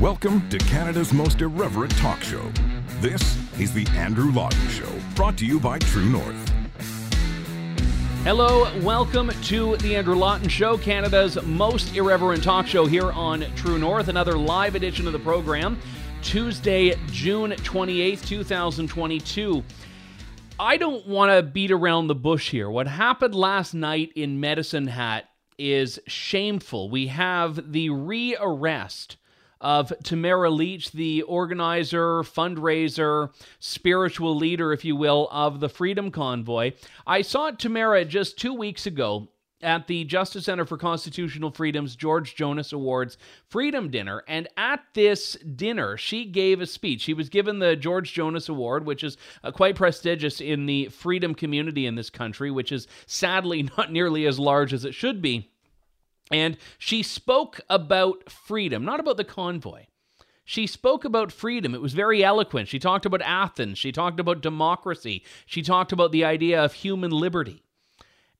Welcome to Canada's most irreverent talk show. This is The Andrew Lawton Show, brought to you by True North. Hello, welcome to The Andrew Lawton Show, Canada's most irreverent talk show here on True North. Another live edition of the program, Tuesday, June 28th, 2022. I don't want to beat around the bush here. What happened last night in Medicine Hat is shameful. We have the rearrest of Tamara Lich, the organizer, fundraiser, spiritual leader, if you will, of the Freedom Convoy. I saw Tamara just two weeks ago at the Justice Center for Constitutional Freedom's George Jonas Awards Freedom Dinner. And at this dinner, she gave a speech. She was given the George Jonas Award, which is uh, quite prestigious in the freedom community in this country, which is sadly not nearly as large as it should be. And she spoke about freedom, not about the convoy. She spoke about freedom. It was very eloquent. She talked about Athens. She talked about democracy. She talked about the idea of human liberty.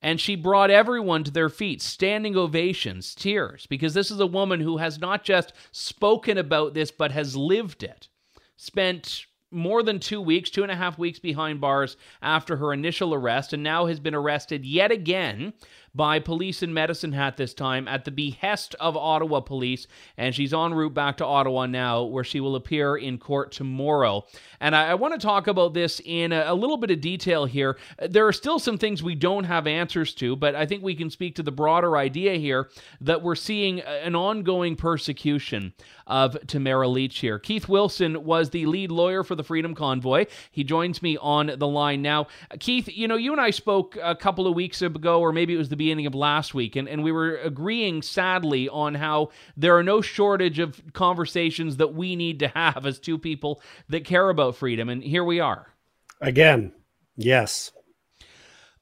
And she brought everyone to their feet, standing ovations, tears, because this is a woman who has not just spoken about this, but has lived it. Spent more than two weeks, two and a half weeks behind bars after her initial arrest, and now has been arrested yet again by police in Medicine Hat this time at the behest of Ottawa police. And she's en route back to Ottawa now, where she will appear in court tomorrow. And I, I want to talk about this in a, a, little bit of detail here. There are still some things we don't have answers to, but I think we can speak to the broader idea here that we're seeing an ongoing persecution of Tamara Lich here. Keith Wilson was the lead lawyer for the Freedom Convoy. He joins me on the line now. Keith, you know, you and I spoke a couple of weeks ago, or maybe it was the beginning of last week, and, and we were agreeing sadly on how there are no shortage of conversations that we need to have as two people that care about freedom. And here we are. Again, yes.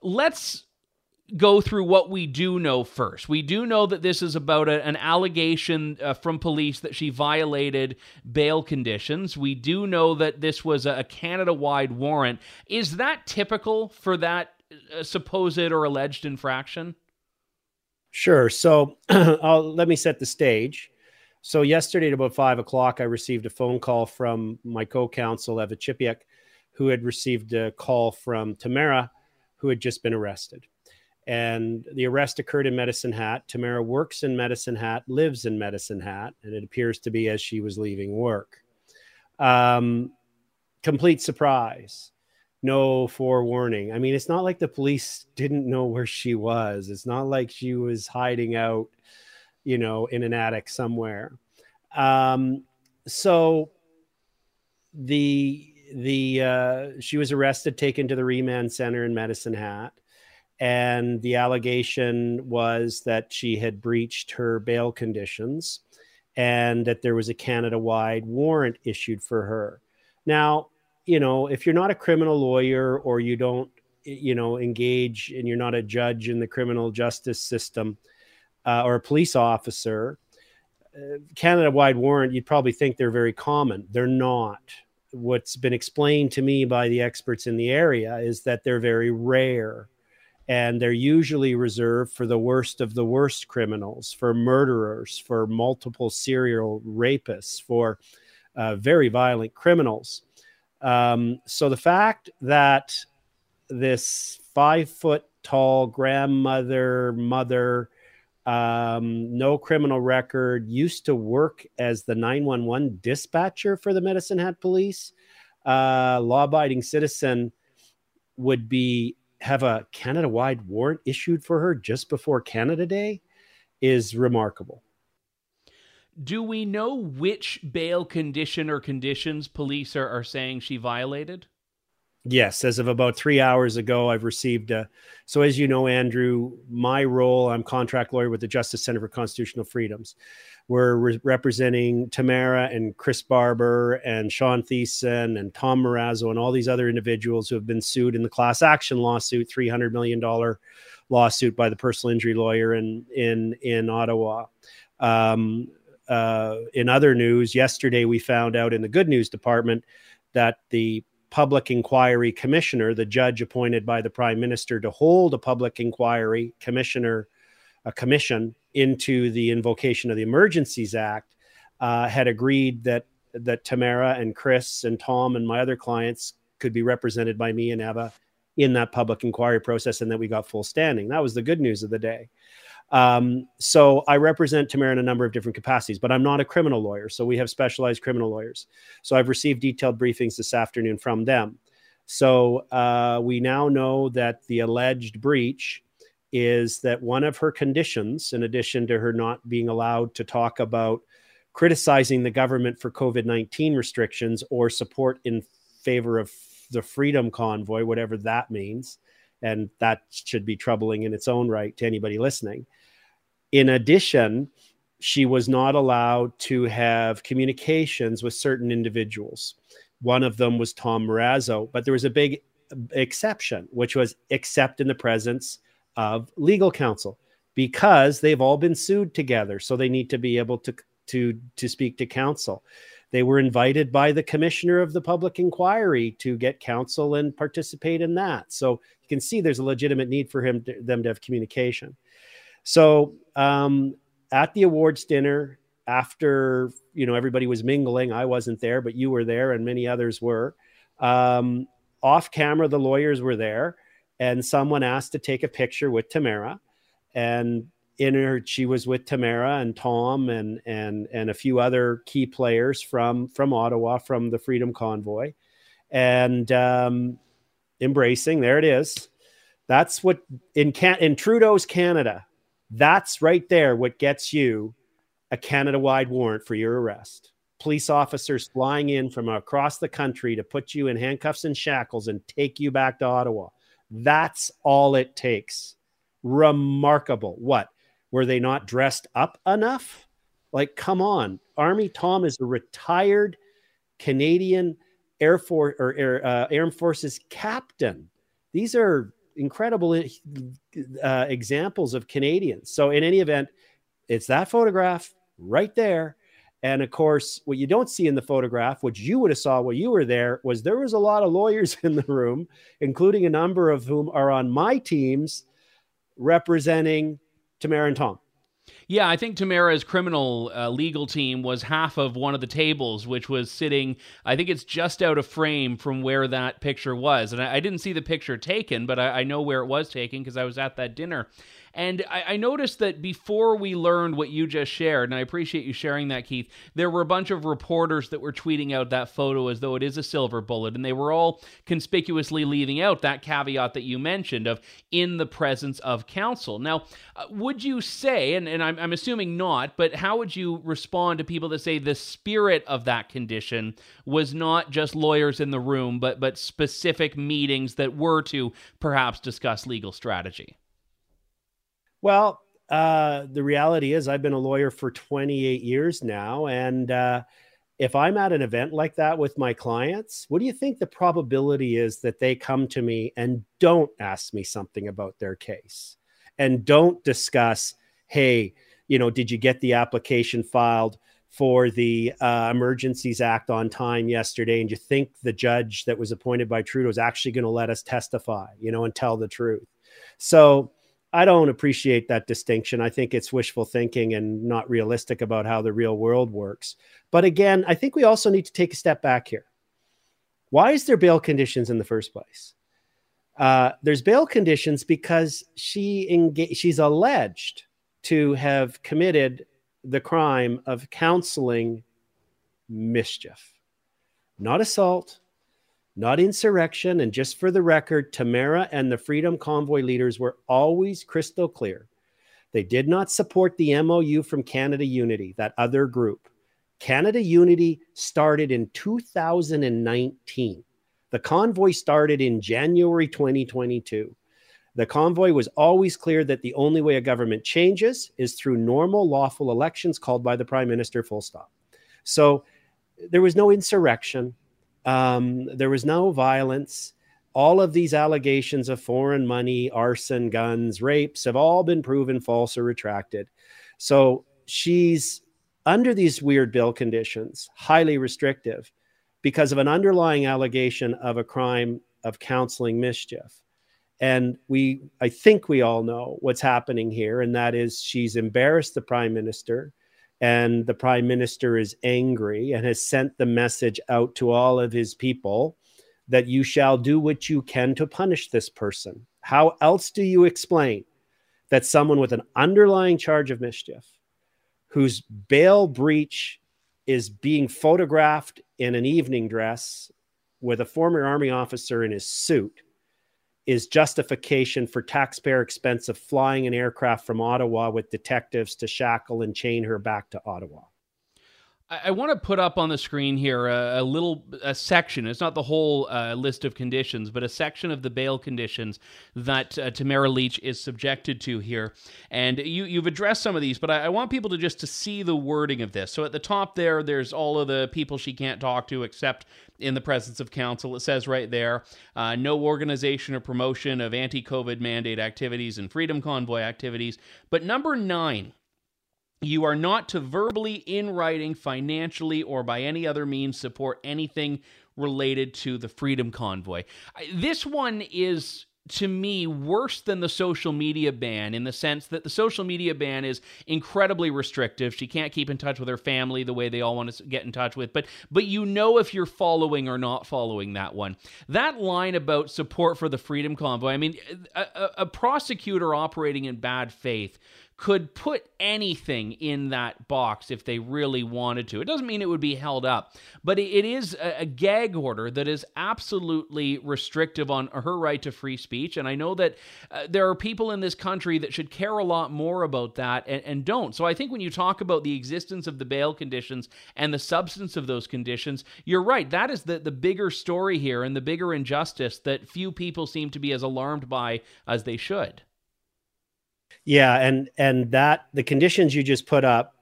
Let's go through what we do know first. We do know that this is about a, an allegation uh, from police that she violated bail conditions. We do know that this was a, a Canada wide warrant. Is that typical for that supposed or alleged infraction? Sure. So let me set the stage. So yesterday at about five o'clock, I received a phone call from my co-counsel Eva Chipiak, who had received a call from Tamara, who had just been arrested. And the arrest occurred in Medicine Hat. Tamara works in Medicine Hat, lives in Medicine Hat, and it appears to be as she was leaving work. Um, complete surprise no forewarning. I mean, it's not like the police didn't know where she was. It's not like she was hiding out, you know, in an attic somewhere. Um, so the the uh, she was arrested, taken to the remand center in Medicine Hat, and the allegation was that she had breached her bail conditions, and that there was a Canada-wide warrant issued for her. Now, you know, if you're not a criminal lawyer or you don't, you know, engage and you're not a judge in the criminal justice system uh, or a police officer, uh, Canada wide warrant, you'd probably think they're very common. They're not. What's been explained to me by the experts in the area is that they're very rare and they're usually reserved for the worst of the worst criminals, for murderers, for multiple serial rapists, for uh, very violent criminals. Um, so the fact that this five foot tall grandmother, mother, um, no criminal record, used to work as the 911 dispatcher for the Medicine Hat Police, uh, law abiding citizen would be have a Canada wide warrant issued for her just before Canada Day is remarkable. Do we know which bail condition or conditions police are, are saying she violated? Yes, as of about three hours ago, I've received. A, so, as you know, Andrew, my role, I'm contract lawyer with the Justice Center for Constitutional Freedoms. We're re- representing Tamara and Chris Barber and Sean Thiessen and Tom Marazzo and all these other individuals who have been sued in the class action lawsuit, $300 million lawsuit by the personal injury lawyer in, in, in Ottawa. Um, uh, in other news, yesterday we found out in the good news department that the public inquiry commissioner, the judge appointed by the prime minister to hold a public inquiry commissioner, a commission into the invocation of the Emergencies Act, uh, had agreed that that Tamara and Chris and Tom and my other clients could be represented by me and Eva in that public inquiry process, and that we got full standing. That was the good news of the day. Um, so I represent Tamara in a number of different capacities, but I'm not a criminal lawyer. So we have specialized criminal lawyers. So I've received detailed briefings this afternoon from them. So uh, we now know that the alleged breach is that one of her conditions, in addition to her not being allowed to talk about criticizing the government for COVID 19 restrictions or support in favor of the Freedom Convoy, whatever that means, and that should be troubling in its own right to anybody listening. In addition, she was not allowed to have communications with certain individuals. One of them was Tom Marazzo, but there was a big exception, which was except in the presence of legal counsel because they've all been sued together. So they need to be able to, to, to speak to counsel. They were invited by the commissioner of the public inquiry to get counsel and participate in that. So you can see there's a legitimate need for him to, them to have communication. So um, at the awards dinner, after you know everybody was mingling, I wasn't there, but you were there, and many others were. Um, off camera, the lawyers were there, and someone asked to take a picture with Tamara, and in her she was with Tamara and Tom and and and a few other key players from from Ottawa from the Freedom Convoy, and um, embracing. There it is. That's what in can in Trudeau's Canada. That's right there. What gets you a Canada-wide warrant for your arrest. Police officers flying in from across the country to put you in handcuffs and shackles and take you back to Ottawa. That's all it takes. Remarkable. What? Were they not dressed up enough? Like, come on. Army Tom is a retired Canadian Air Force or Air, uh, Air Forces captain. These are incredible uh, examples of Canadians. So, in any event, it's that photograph right there. And of course, what you don't see in the photograph, which you would have saw while you were there, was there was a lot of lawyers in the room, including a number of whom are on my teams representing Tamara and Tom. Yeah, I think Tamara's criminal uh, legal team was half of one of the tables, which was sitting, I think it's just out of frame from where that picture was. And I, I didn't see the picture taken, but I, I know where it was taken because I was at that dinner. And I, I, noticed that before we learned what you just shared, and I appreciate you sharing that, Keith, there were a bunch of reporters that were tweeting out that photo as though it is a silver bullet, and they were all conspicuously leaving out that caveat that you mentioned of in the presence of counsel. Now, uh, would you say, and, and I'm, I'm assuming not, but how would you respond to people that say the spirit of that condition was not just lawyers in the room, but but specific meetings that were to perhaps discuss legal strategy? Well, uh, the reality is, I've been a lawyer for 28 years now. And uh, if I'm at an event like that with my clients, what do you think the probability is that they come to me and don't ask me something about their case and don't discuss, hey, you know, did you get the application filed? for the uh, Emergencies Act on time yesterday, and you think the judge that was appointed by Trudeau is actually going to let us testify, you know, and tell the truth. So I don't appreciate that distinction. I think it's wishful thinking and not realistic about how the real world works. But again, I think we also need to take a step back here. Why is there bail conditions in the first place? Uh, there's bail conditions because she she's alleged to have committed the crime of counseling mischief, not assault, not insurrection. And just for the record, Tamara and the Freedom Convoy leaders were always crystal clear. They did not support the MOU from Canada Unity, that other group. Canada Unity started in 2019. The convoy started in January 2022. The convoy was always clear that the only way a government changes is through normal, lawful elections called by the prime minister, full stop. So there was no insurrection. Um, there was no violence. All of these allegations of foreign money, arson, guns, rapes have all been proven false or retracted. So she's under these weird bill conditions, highly restrictive, because of an underlying allegation of a crime of counseling mischief. And we, I think we all know what's happening here, and that is she's embarrassed the prime minister. And the prime minister is angry and has sent the message out to all of his people that you shall do what you can to punish this person. How else do you explain that someone with an underlying charge of mischief, whose bail breach is being photographed in an evening dress with a former army officer in his suit, is justification for taxpayer expense of flying an aircraft from Ottawa with detectives to shackle and chain her back to Ottawa. I, want to put up on the screen here a, a little a section. It's not the whole uh, list of conditions, but a section of the bail conditions that uh, Tamara Lich is subjected to here. And you you've addressed some of these, but I, I, want people to just to see the wording of this. So at the top there, there's all of the people she can't talk to except in the presence of counsel. It says right there, uh, no organization or promotion of anti-COVID mandate activities and Freedom Convoy activities. But number nine you are not to verbally, in writing, financially, or by any other means support anything related to the Freedom Convoy. This one is to me worse than the social media ban in the sense that the social media ban is incredibly restrictive she can't keep in touch with her family the way they all want to get in touch with but but you know if you're following or not following that one that line about support for the freedom convoy i mean a, a, prosecutor operating in bad faith could put anything in that box if they really wanted to. It doesn't mean it would be held up, but it is a, gag order that is absolutely restrictive on her right to free speech. And I know that uh, there are people in this country that should care a lot more about that and, and don't. So I think when you talk about the existence of the bail conditions and the substance of those conditions, you're right. That is the, the bigger story here and the bigger injustice that few people seem to be as alarmed by as they should. Yeah, and and that the conditions you just put up,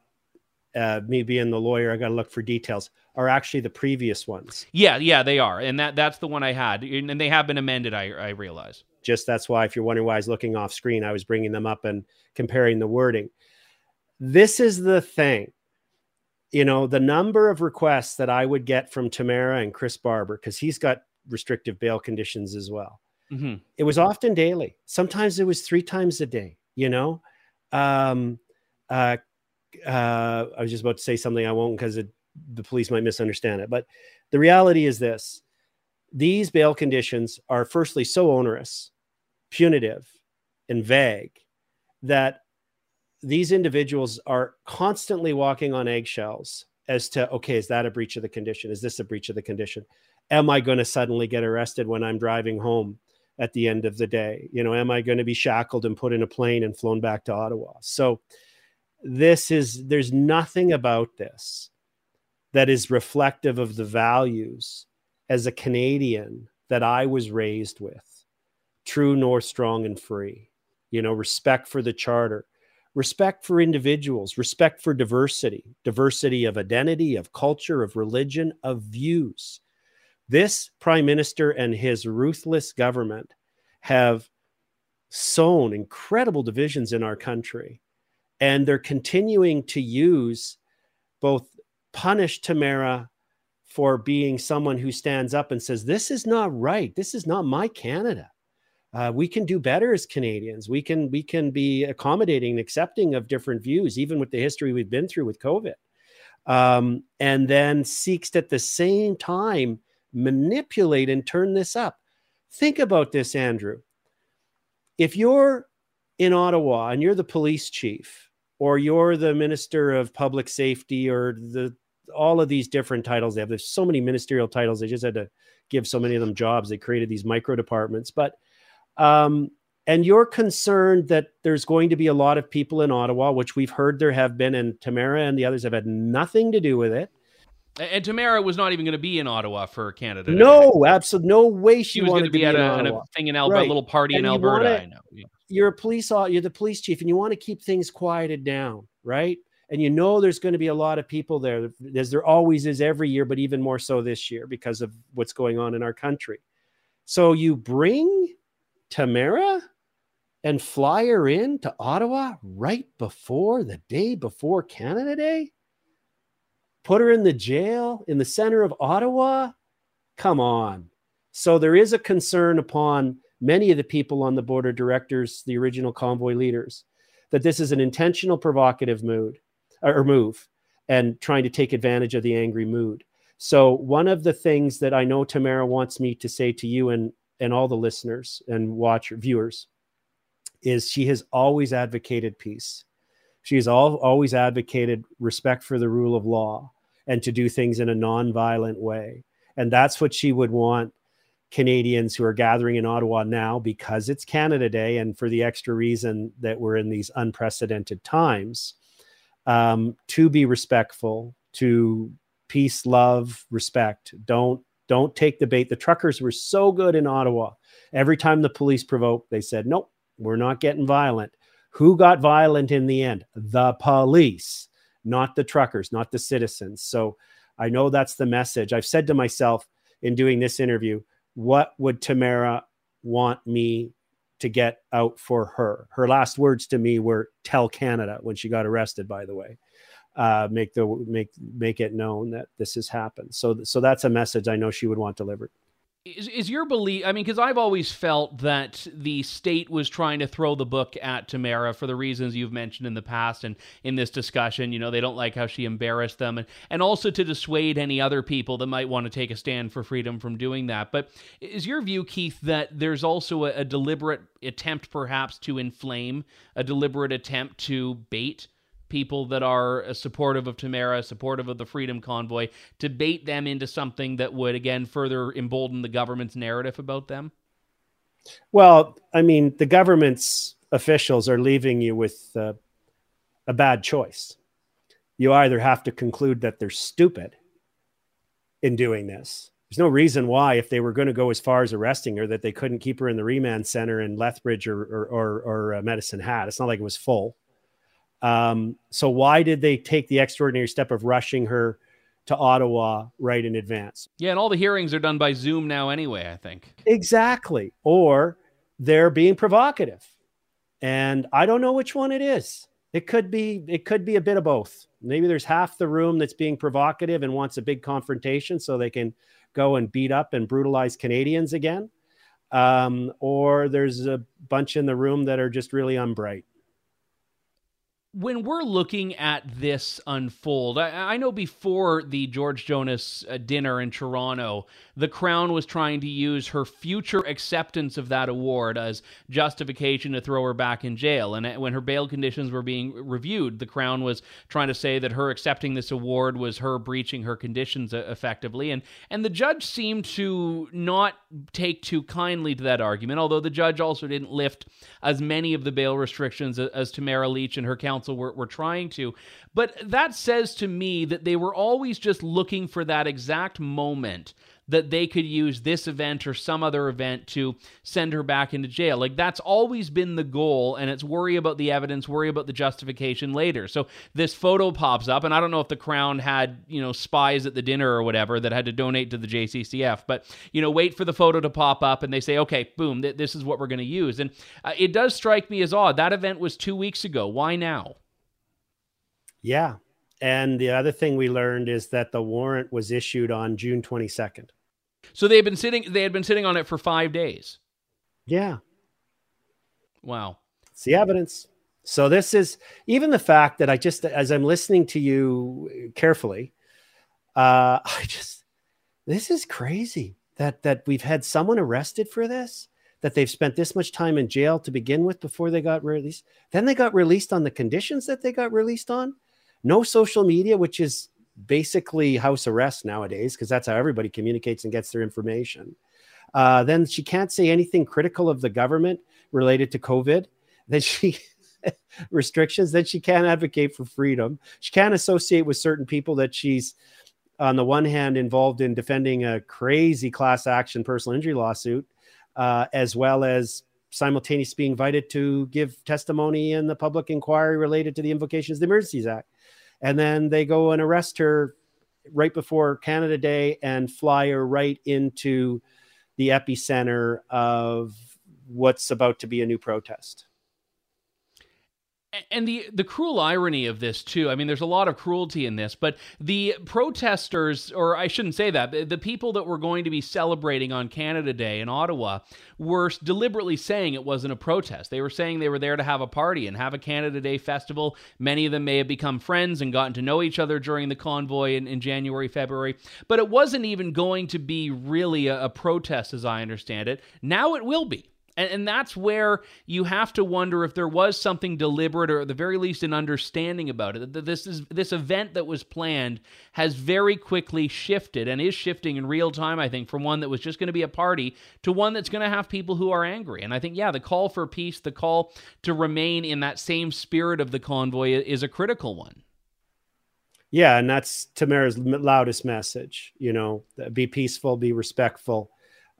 uh, me being the lawyer, I got to look for details. Are actually the previous ones. Yeah, yeah, they are, and that that's the one I had, and they have been amended. I I realize. Just that's why, if you're wondering why I was looking off screen, I was bringing them up and comparing the wording. This is the thing, you know, the number of requests that I would get from Tamara and Chris Barber because he's got restrictive bail conditions as well. Mm-hmm. It was often daily. Sometimes it was three times a day you know? Um uh uh i was just about to say something i won't because the police might misunderstand it but the reality is this. These bail conditions are firstly so onerous punitive and vague that these individuals are constantly walking on eggshells as to okay is that a breach of the condition? Is this a breach of the condition? Am i going to suddenly get arrested when i'm driving home at the end of the day. You know, am I going to be shackled and put in a plane and flown back to Ottawa? So this is there's nothing about this that is reflective of the values as a Canadian that I was raised with. True north strong and free. You know, respect for the charter, respect for individuals, respect for diversity, diversity of identity, of culture, of religion, of views. This prime minister and his ruthless government have sown incredible divisions in our country. And they're continuing to use both punish Tamara for being someone who stands up and says, This is not right. This is not my Canada. Uh, we can do better as Canadians. We can we can be accommodating and accepting of different views, even with the history we've been through with COVID. Um, and then seeks at the same time manipulate and turn this up. Think about this, Andrew. If you're in Ottawa and you're the police chief, or you're the minister of public safety, or the all of these different titles they have. There's so many ministerial titles. They just had to give so many of them jobs. They created these micro departments. But um, and you're concerned that there's going to be a lot of people in Ottawa, which we've heard there have been, and Tamara and the others have had nothing to do with it. And Tamara was not even going to be in Ottawa for Canada. No, absolutely no way she, she was going to be, at a, a, thing in Alberta, right. a little party and in Alberta. Wanna, I know. Yeah. You're a police, you're the police chief, and you want to keep things quieted down, right? And you know there's going to be a lot of people there, as there always is every year, but even more so this year because of what's going on in our country. So you bring Tamara and fly her in to Ottawa right before the day before Canada Day put her in the jail in the center of Ottawa? Come on. So there is a concern upon many of the people on the board of directors, the original convoy leaders, that this is an intentional provocative mood, or move and trying to take advantage of the angry mood. So one of the things that I know Tamara wants me to say to you and and all the listeners and watcher viewers is she has always advocated peace. She has all, always advocated respect for the rule of law and to do things in a non-violent way. And that's what she would want Canadians who are gathering in Ottawa now because it's Canada Day and for the extra reason that we're in these unprecedented times um, to be respectful, to peace, love, respect. Don't don't take the bait. The truckers were so good in Ottawa. Every time the police provoked, they said, "Nope, we're not getting violent." Who got violent in the end? The police, not the truckers, not the citizens. So I know that's the message. I've said to myself in doing this interview, what would Tamara want me to get out for her? Her last words to me were tell Canada when she got arrested, by the way. Uh, make the make make it known that this has happened. So so that's a message I know she would want delivered. Is, is your belief? I mean, because I've always felt that the state was trying to throw the book at Tamara for the reasons you've mentioned in the past and in this discussion. You know, they don't like how she embarrassed them, and and also to dissuade any other people that might want to take a stand for freedom from doing that. But is your view, Keith, that there's also a, a deliberate attempt, perhaps, to inflame, a deliberate attempt to bait? People that are supportive of Tamara, supportive of the Freedom Convoy, to bait them into something that would, again, further embolden the government's narrative about them? Well, I mean, the government's officials are leaving you with uh, a bad choice. You either have to conclude that they're stupid in doing this. There's no reason why, if they were going to go as far as arresting her, that they couldn't keep her in the remand center in Lethbridge or or, or, or uh, Medicine Hat. It's not like it was full. Um, so why did they take the extraordinary step of rushing her to Ottawa right in advance? Yeah, and all the hearings are done by Zoom now anyway, I think. Exactly. Or they're being provocative. And I don't know which one it is. It could be it could be a bit of both. Maybe there's half the room that's being provocative and wants a big confrontation so they can go and beat up and brutalize Canadians again. Um, or there's a bunch in the room that are just really unbright when we're looking at this unfold, I, I, know before the George Jonas uh, dinner in Toronto, the Crown was trying to use her future acceptance of that award as justification to throw her back in jail. And uh, when her bail conditions were being reviewed, the Crown was trying to say that her accepting this award was her breaching her conditions uh, effectively. And and the judge seemed to not take too kindly to that argument, although the judge also didn't lift as many of the bail restrictions as, as Tamara Lich and her counsel were, were trying to. But that says to me that they were always just looking for that exact moment that they could use this event or some other event to send her back into jail. Like that's always been the goal, and it's worry about the evidence, worry about the justification later. So this photo pops up, and I don't know if the Crown had, you know, spies at the dinner or whatever that had to donate to the JCCF, but, you know, wait for the photo to pop up and they say, okay, boom, th- this is what we're going to use. And uh, it does strike me as odd. That event was two weeks ago. Why now? Yeah, and the other thing we learned is that the warrant was issued on June 22nd. So they had been sitting they had been sitting on it for 5 days. Yeah. Wow. It's the evidence. So this is even the fact that I just as I'm listening to you carefully, uh I just this is crazy that that we've had someone arrested for this that they've spent this much time in jail to begin with before they got released. Then they got released on the conditions that they got released on no social media, which is basically house arrest nowadays, because that's how everybody communicates and gets their information. Uh, then she can't say anything critical of the government related to COVID. Then she restrictions. Then she can't advocate for freedom. She can't associate with certain people that she's, on the one hand, involved in defending a crazy class action personal injury lawsuit, uh, as well as simultaneously being invited to give testimony in the public inquiry related to the invocations of the Emergencies Act and then they go and arrest her right before Canada Day and fly her right into the epicenter of what's about to be a new protest. And the the cruel irony of this too i mean there's a lot of cruelty in this but the protesters or i shouldn't say that the people that were going to be celebrating on canada day in ottawa were deliberately saying it wasn't a protest. They were saying they were there to have a party and have a canada day festival. Many of them may have become friends and gotten to know each other during the convoy in, in january february but it wasn't even going to be really a, a protest as i understand it. Now it will be and, and that's where you have to wonder if there was something deliberate or at the very least an understanding about it. That This is this event that was planned has very quickly shifted and is shifting in real time, I think, from one that was just going to be a party to one that's going to have people who are angry. And I think, yeah, the call for peace, the call to remain in that same spirit of the convoy is a critical one. Yeah, and that's Tamara's loudest message. You know, be peaceful, be respectful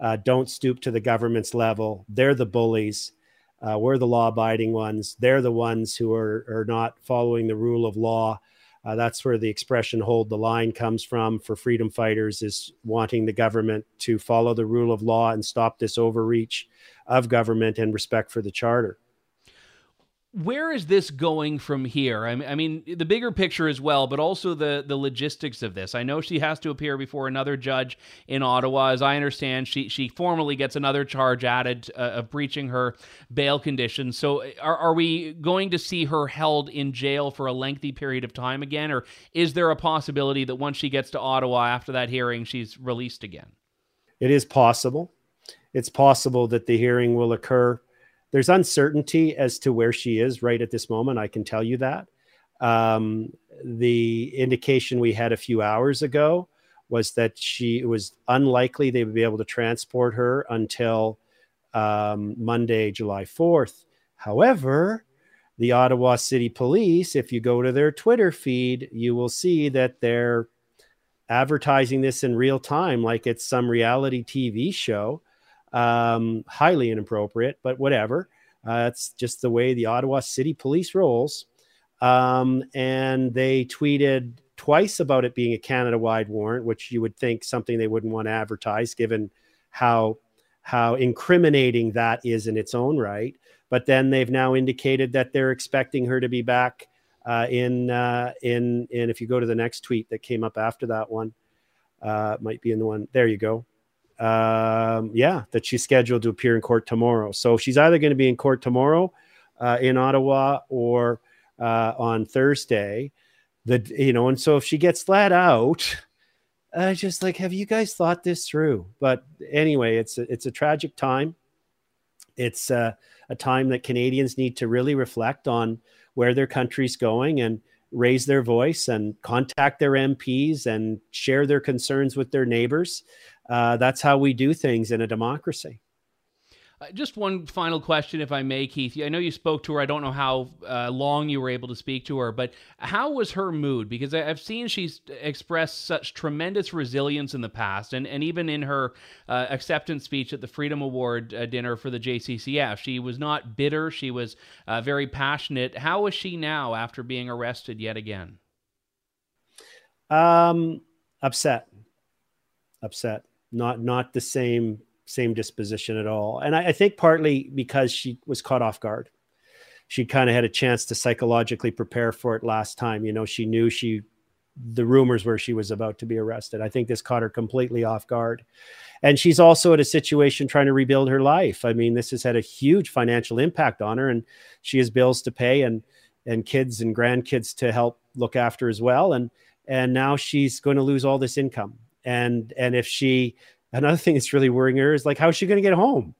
uh, don't stoop to the government's level. They're the bullies. Uh, we're the law abiding ones. They're the ones who are, are not following the rule of law. Uh, that's where the expression hold the line comes from for freedom fighters is wanting the government to follow the rule of law and stop this overreach of government and respect for the charter where is this going from here? I mean, the bigger picture as well, but also the the logistics of this. I know she has to appear before another judge in Ottawa. As I understand, she she formally gets another charge added uh, of breaching her bail conditions. So, are, are we going to see her held in jail for a lengthy period of time again, or is there a possibility that once she gets to Ottawa after that hearing, she's released again? It is possible. It's possible that the hearing will occur there's uncertainty as to where she is right at this moment. I can tell you that. Um, the indication we had a few hours ago was that she was unlikely they would be able to transport her until um, Monday, July 4th. However, the Ottawa City Police, if you go to their Twitter feed, you will see that they're advertising this in real time like it's some reality TV show um, highly inappropriate, but whatever. Uh, it's just the way the Ottawa City Police rolls. Um, and they tweeted twice about it being a Canada wide warrant, which you would think something they wouldn't want to advertise given how how incriminating that is in its own right. But then they've now indicated that they're expecting her to be back uh, in uh, in in. If you go to the next tweet that came up after that one, uh, might be in the one. There you go um, yeah, that she's scheduled to appear in court tomorrow. So she's either going to be in court tomorrow uh, in Ottawa or uh, on Thursday. The you know, and so if she gets let out, uh, just like, have you guys thought this through? But anyway, it's a, it's a tragic time. It's uh, a time that Canadians need to really reflect on where their country's going and raise their voice and contact their MPs and share their concerns with their neighbors uh, that's how we do things in a democracy. Uh, just one final question, if I may, Keith. I know you spoke to her. I don't know how uh, long you were able to speak to her, but how was her mood? Because I've seen she's expressed such tremendous resilience in the past, and, and even in her uh, acceptance speech at the Freedom Award uh, dinner for the JCCF, she was not bitter. She was uh, very passionate. How is she now after being arrested yet again? Um, upset. Upset not not the same same disposition at all. And I, I think partly because she was caught off guard. She kind of had a chance to psychologically prepare for it last time. You know, she knew she the rumors were she was about to be arrested. I think this caught her completely off guard. And she's also at a situation trying to rebuild her life. I mean, this has had a huge financial impact on her, and she has bills to pay and and kids and grandkids to help look after as well. And and now she's going to lose all this income and and if she another thing that's really worrying her is like how's she going to get home?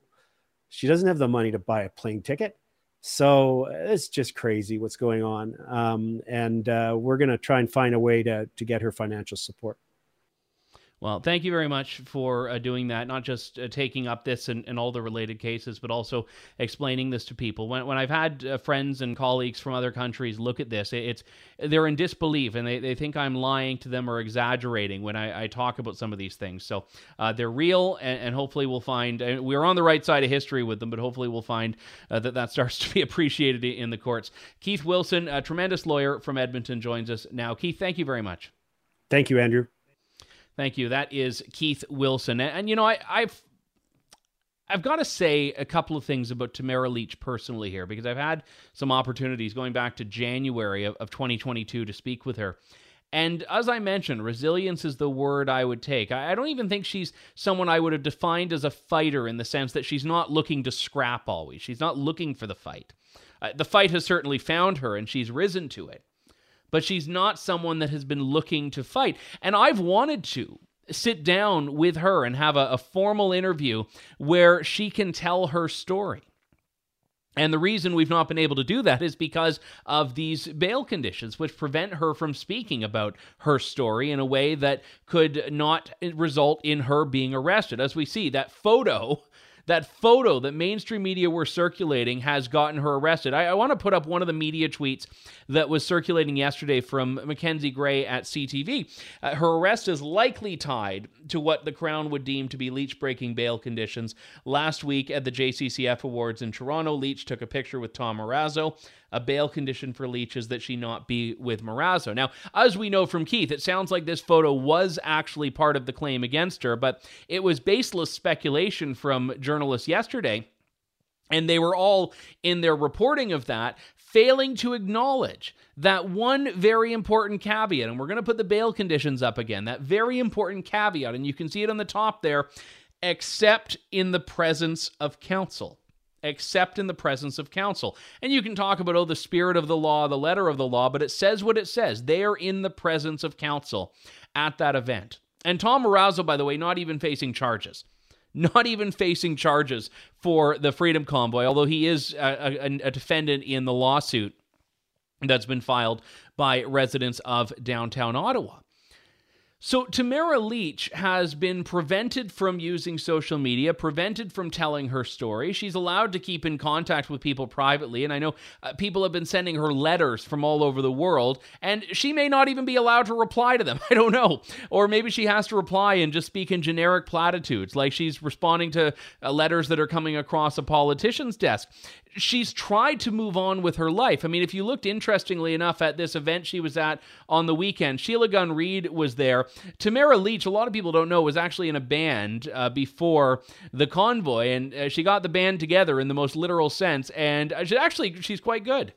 She doesn't have the money to buy a plane ticket. So it's just crazy what's going on. Um, and uh, we're going to try and find a way to to get her financial support well, thank you very much for uh, doing that, not just uh, taking up this and, and, all the related cases, but also explaining this to people. When, when I've had uh, friends and colleagues from other countries look at this, it's they're in disbelief and they, they think I'm lying to them or exaggerating when I, I talk about some of these things. So uh, they're real, and, and, hopefully we'll find we're on the right side of history with them, but hopefully we'll find uh, that that starts to be appreciated in the courts. Keith Wilson, a tremendous lawyer from Edmonton, joins us now. Keith, thank you very much. Thank you, Andrew. Thank you. That is Keith Wilson. And, and you know, I, I've I've got to say a couple of things about Tamara Lich personally here because I've had some opportunities going back to January of, of 2022 to speak with her. And as I mentioned, resilience is the word I would take. I don't even think she's someone I would have defined as a fighter in the sense that she's not looking to scrap always. She's not looking for the fight. Uh, the fight has certainly found her and she's risen to it. But she's not someone that has been looking to fight. And I've wanted to sit down with her and have a, a formal interview where she can tell her story. And the reason we've not been able to do that is because of these bail conditions, which prevent her from speaking about her story in a way that could not result in her being arrested. As we see, that photo that photo that mainstream media were circulating has gotten her arrested. I, I want to put up one of the media tweets that was circulating yesterday from Mackenzie Gray at CTV. Uh, her arrest is likely tied to what the Crown would deem to be Lich breaking bail conditions. Last week at the JCCF Awards in Toronto, Lich took a picture with Tom Marazzo a bail condition for Lich is that she not be with Marazzo. Now, as we know from Keith, it sounds like this photo was actually part of the claim against her, but it was baseless speculation from journalists yesterday. And they were all in their reporting of that failing to acknowledge that one very important caveat. And we're going to put the bail conditions up again. That very important caveat. And you can see it on the top there except in the presence of counsel except in the presence of counsel. And you can talk about, oh, the spirit of the law, the letter of the law, but it says what it says. They are in the presence of counsel at that event. And Tom Marazzo, by the way, not even facing charges. Not even facing charges for the Freedom Convoy, although he is a, a, a defendant in the lawsuit that's been filed by residents of downtown Ottawa. So, Tamara Lich has been prevented from using social media, prevented from telling her story. She's allowed to keep in contact with people privately. And I know uh, people have been sending her letters from all over the world, and she may not even be allowed to reply to them. I don't know. Or maybe she has to reply and just speak in generic platitudes, like she's responding to uh, letters that are coming across a politician's desk she's tried to move on with her life. I mean, if you looked interestingly enough at this event she was at on the weekend, Sheila Gunn Reid was there. Tamara Lich, a lot of people don't know, was actually in a band uh, before the convoy, and uh, she got the band together in the most literal sense. And uh, she, actually, she's quite good.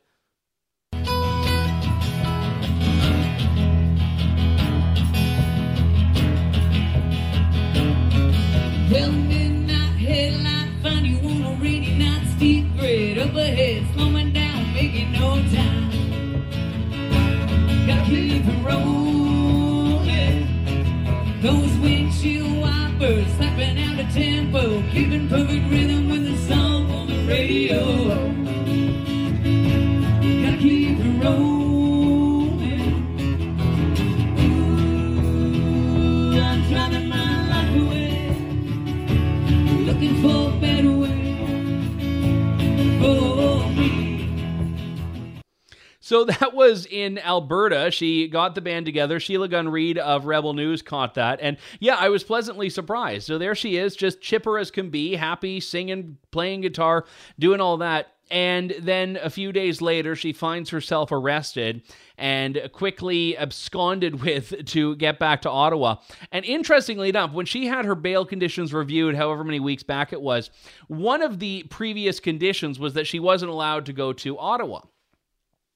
So that was in Alberta. She got the band together. Sheila Gunn Reid of Rebel News caught that. And yeah, I was pleasantly surprised. So there she is, just chipper as can be, happy, singing, playing guitar, doing all that. And then a few days later, she finds herself arrested and quickly absconded with to get back to Ottawa. And interestingly enough, when she had her bail conditions reviewed, however many weeks back it was, one of the previous conditions was that she wasn't allowed to go to Ottawa.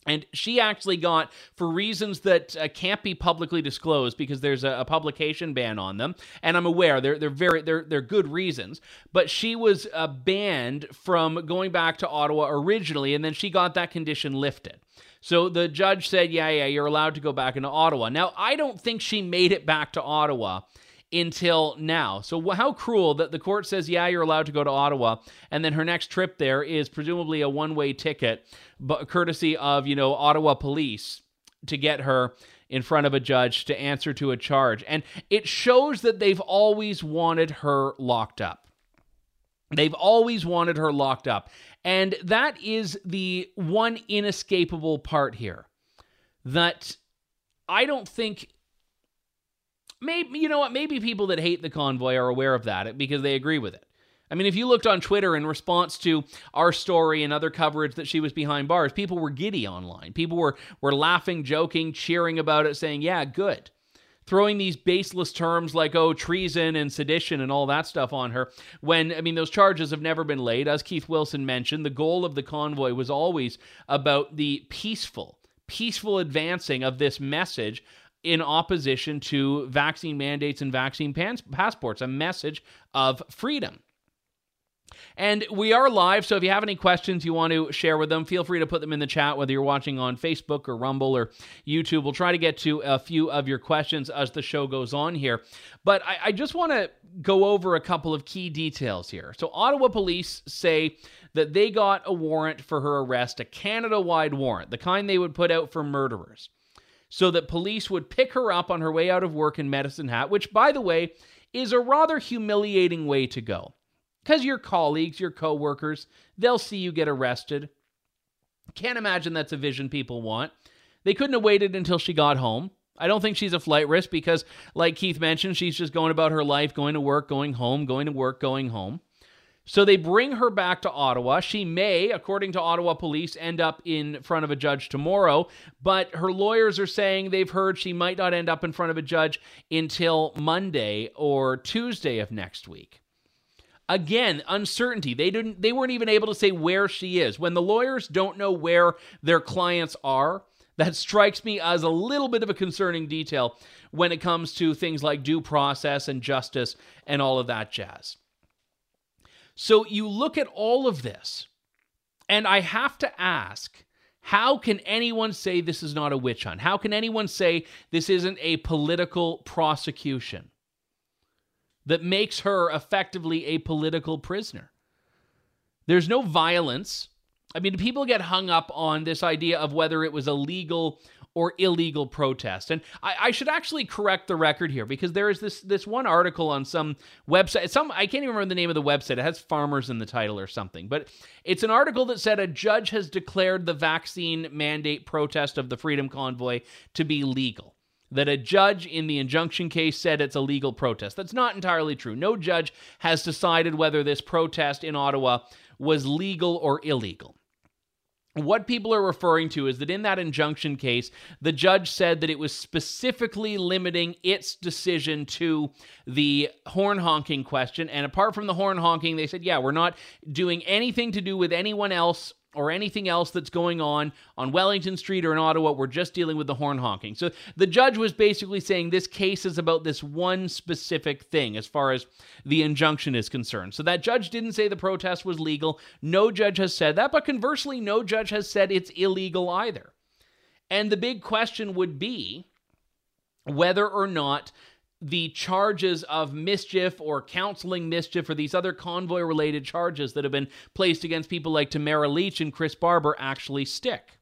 And she actually got, for reasons that uh, can't be publicly disclosed because there's a, a, publication ban on them, and I'm aware they're they're very they're they're good reasons. But she was uh, banned from going back to Ottawa originally, and then she got that condition lifted. So the judge said, "Yeah, yeah, you're allowed to go back into Ottawa." Now I don't think she made it back to Ottawa until now. So how cruel that the court says, yeah, you're allowed to go to Ottawa, and then her next trip there is presumably a one-way ticket, but courtesy of you know Ottawa police to get her in front of a judge to answer to a charge. And it shows that they've always wanted her locked up. They've always wanted her locked up. And that is the one inescapable part here that I don't think maybe you know what maybe people that hate the convoy are aware of that because they agree with it i mean if you looked on twitter in response to our story and other coverage that she was behind bars people were giddy online people were were laughing joking cheering about it saying yeah good throwing these baseless terms like, oh, treason and sedition and all that stuff on her. When, I mean, those charges have never been laid. As Keith Wilson mentioned, the goal of the convoy was always about the peaceful, peaceful advancing of this message in opposition to vaccine mandates and vaccine passports, a message of freedom. And we are live, so if you have any questions you want to share with them, feel free to put them in the chat, whether you're watching on Facebook or Rumble or YouTube. We'll try to get to a few of your questions as the show goes on here. But I, I just want to go over a couple of key details here. So, Ottawa police say that they got a warrant for her arrest, a Canada wide warrant, the kind they would put out for murderers, so that police would pick her up on her way out of work in Medicine Hat, which, by the way, is a rather humiliating way to go. Because your colleagues, your coworkers, they'll see you get arrested. Can't imagine that's a vision people want. They couldn't have waited until she got home. I don't think she's a flight risk because, like Keith mentioned, she's just going about her life, going to work, going home, going to work, going home. So they bring her back to Ottawa. She may, according to Ottawa police, end up in front of a judge tomorrow, but her lawyers are saying they've heard she might not end up in front of a judge until Monday or Tuesday of next week. Again, uncertainty. They didn't they weren't even able to say where she is. When the lawyers don't know where their clients are, that strikes me as a little bit of a concerning detail when it comes to things like due process and justice and all of that jazz. So you look at all of this, and I have to ask how can anyone say this is not a witch hunt? How can anyone say this isn't a political prosecution? that makes her effectively a political prisoner. There's no violence. I mean, people get hung up on this idea of whether it was a legal or illegal protest. And I, I, should actually correct the record here because there is this this one article on some website. Some I can't even remember the name of the website. It has farmers in the title or something. But it's an article that said a judge has declared the vaccine mandate protest of the Freedom Convoy to be legal that a judge in the injunction case said it's a legal protest. That's not entirely true. No judge has decided whether this protest in Ottawa was legal or illegal. What people are referring to is that in that injunction case, the judge said that it was specifically limiting its decision to the horn honking question. And apart from the horn honking, they said, yeah, we're not doing anything to do with anyone else or anything else that's going on on Wellington Street or in Ottawa. We're just dealing with the horn honking. So the judge was basically saying this case is about this one specific thing as far as the injunction is concerned. So that judge didn't say the protest was legal. No judge has said that, but conversely, no judge has said it's illegal either. And the big question would be whether or not the charges of mischief or counseling mischief or these other convoy related charges that have been placed against people like Tamara Lich and Chris Barber actually stick.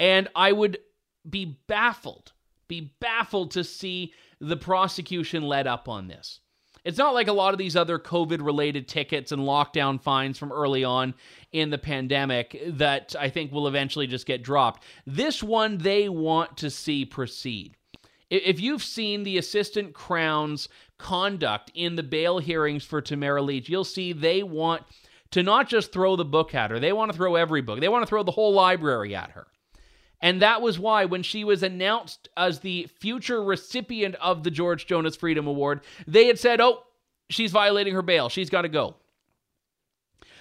And I would be baffled, be baffled to see the prosecution let up on this. It's not like a lot of these other COVID related tickets and lockdown fines from early on in the pandemic that I think will eventually just get dropped. This one they want to see proceed. If you've seen the assistant Crown's conduct in the bail hearings for Tamara Lich, you'll see they want to not just throw the book at her, they want to throw every book. They want to throw the whole library at her. And that was why, when she was announced as the future recipient of the George Jonas Freedom Award, they had said, oh, she's violating her bail. She's got to go.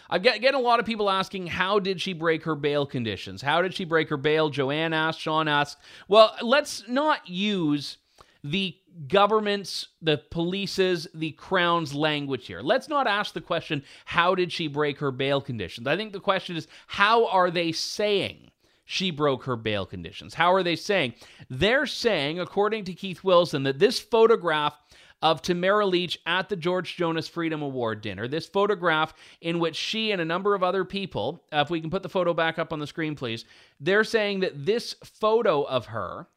I've get, getting a lot of people asking, how did she break her bail conditions? How did she break her bail? Joanne asked, Sean asked. Well, let's not use the government's, the police's, the crown's language here. Let's not ask the question, how did she break her bail conditions? I think the question is, how are they saying? she broke her bail conditions. How are they saying? They're saying, according to Keith Wilson, that this photograph of Tamara Lich at the George Jonas Freedom Award dinner. This photograph, in which she and a number of other people, uh, if we can put the photo back up on the screen, please, they're saying that this photo of her,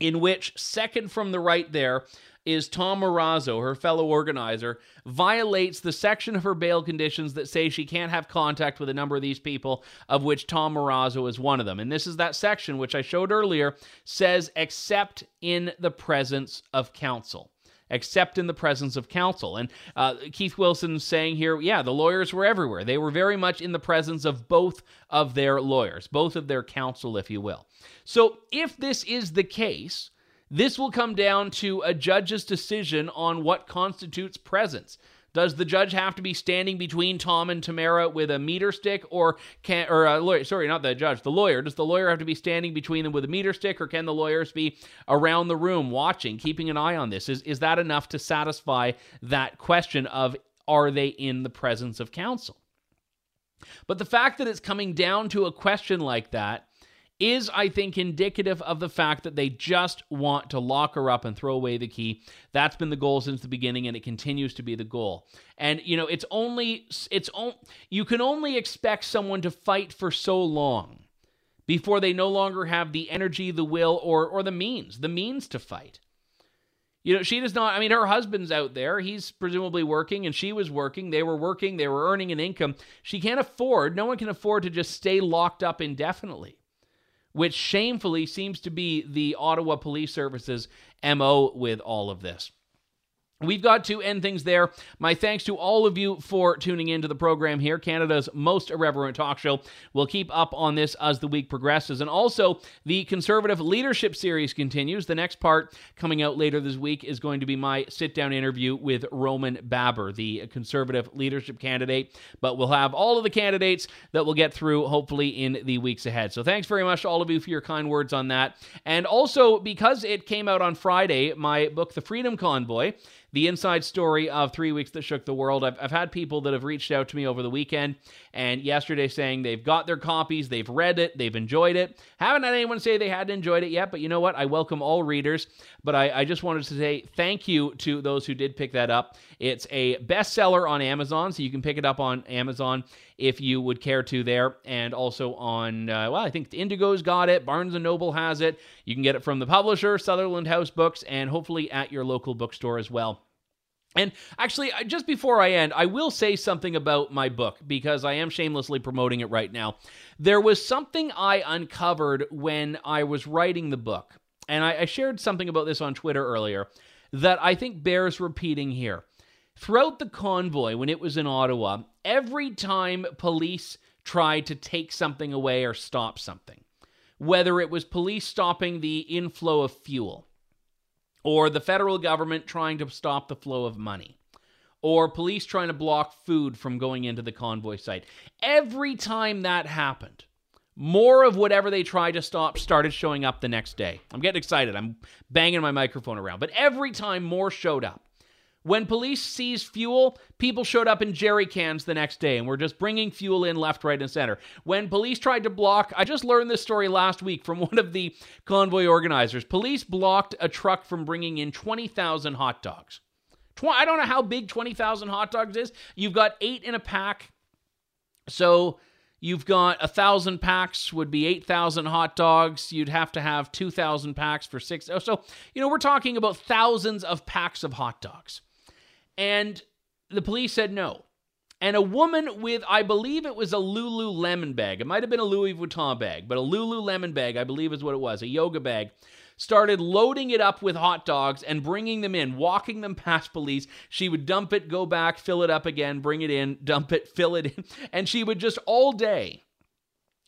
in which second from the right there is Tom Marazzo, her fellow organizer, violates the section of her bail conditions that say she can't have contact with a number of these people, of which Tom Marazzo is one of them. And this is that section, which I showed earlier, says, except in the presence of counsel except in the presence of counsel. And uh, Keith Wilson saying here, yeah, the lawyers were everywhere. They were very much in the presence of both of their lawyers, both of their counsel, if you will. So if this is the case, This will come down to a judge's decision on what constitutes presence. Does the judge have to be standing between Tom and Tamara with a meter stick, or can or a lawyer? Sorry, not the judge, the lawyer. Does the lawyer have to be standing between them with a meter stick, or can the lawyers be around the room watching, keeping an eye on this? Is is that enough to satisfy that question of are they in the presence of counsel? But the fact that it's coming down to a question like that is, I think, indicative of the fact that they just want to lock her up and throw away the key. That's been the goal since the beginning, and it continues to be the goal. And you know, it's only it's on, you can only expect someone to fight for so long before they no longer have the energy, the will, or or the means, the means to fight. You know, she does not, I mean, her husband's out there. He's presumably working, and she was working. They were working, they were earning an income. She can't afford, no one can afford to just stay locked up indefinitely which shamefully seems to be the Ottawa Police Service's MO with all of this. We've got to end things there. My thanks to all of you for tuning into the program here, Canada's most irreverent talk show. We'll keep up on this as the week progresses. And also, the Conservative Leadership Series continues. The next part coming out later this week is going to be my sit down interview with Roman Baber, the Conservative leadership candidate. But we'll have all of the candidates that we'll get through hopefully in the weeks ahead. So thanks very much to all of you for your kind words on that. And also, because it came out on Friday, my book, The Freedom Convoy, the inside story of Three Weeks That Shook the World. I've, I've had people that have reached out to me over the weekend and yesterday saying they've got their copies, they've read it, they've enjoyed it. Haven't had anyone say they hadn't enjoyed it yet, but you know what? I welcome all readers. But I, I just wanted to say thank you to those who did pick that up. It's a bestseller on Amazon, so you can pick it up on Amazon if you would care to there and also on uh, well i think indigo's got it barnes and noble has it you can get it from the publisher sutherland house books and hopefully at your local bookstore as well and actually, just before I end, I will say something about my book because I am shamelessly promoting it right now. There was something I uncovered when I was writing the book, and I, I shared something about this on Twitter earlier that I think bears repeating here. Throughout the convoy, when it was in Ottawa, every time police tried to take something away or stop something, whether it was police stopping the inflow of fuel, or the federal government trying to stop the flow of money, or police trying to block food from going into the convoy site. Every time that happened, more of whatever they tried to stop started showing up the next day. I'm getting excited. I'm banging my microphone around, but every time more showed up. When police seized fuel, people showed up in jerry cans the next day and were just bringing fuel in left, right, and center. When police tried to block, I just learned this story last week from one of the convoy organizers. Police blocked a truck from bringing in 20,000 hot dogs. I don't know how big 20,000 hot dogs is. You've got eight in a pack. So you've got a thousand packs would be 8,000 hot dogs. You'd have to have 2,000 packs for six. Oh, so, you know, we're talking about thousands of packs of hot dogs. And the police said no. And a woman with, I believe it was a Lululemon bag. It might have been a Louis Vuitton bag, but a Lululemon bag, I believe is what it was, a yoga bag, started loading it up with hot dogs and bringing them in, walking them past police. She would dump it, go back, fill it up again, bring it in, dump it, fill it in. And she would just all day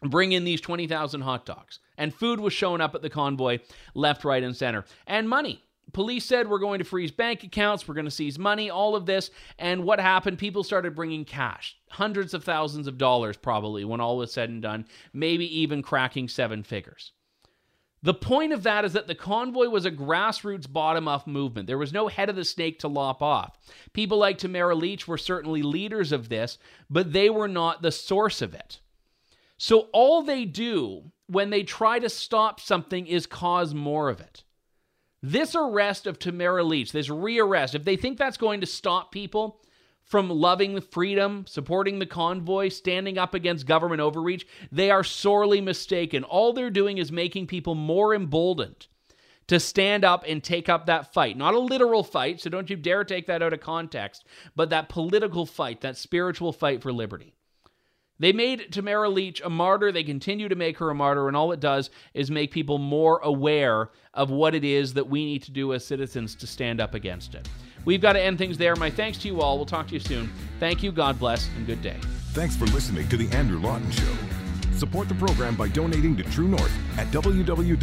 bring in these 20,000 hot dogs. And food was showing up at the convoy left, right, and center. And money. Police said we're going to freeze bank accounts, we're going to seize money, all of this. And what happened? People started bringing cash, hundreds of thousands of dollars probably when all was said and done, maybe even cracking seven figures. The point of that is that the convoy was a grassroots bottom up movement. There was no head of the snake to lop off. People like Tamara Lich were certainly leaders of this, but they were not the source of it. So all they do when they try to stop something is cause more of it. This arrest of Tamara Lich, this rearrest, if they think that's going to stop people from loving the freedom, supporting the convoy, standing up against government overreach, they are sorely mistaken. All they're doing is making people more emboldened to stand up and take up that fight. Not a literal fight, so don't you dare take that out of context, but that political fight, that spiritual fight for liberty. They made Tamara Lich a martyr. They continue to make her a martyr, and all it does is make people more aware of what it is that we need to do as citizens to stand up against it. We've got to end things there. My thanks to you all. We'll talk to you soon. Thank you, God bless, and good day. Thanks for listening to The Andrew Lawton Show. Support the program by donating to True North at www.tnc.news.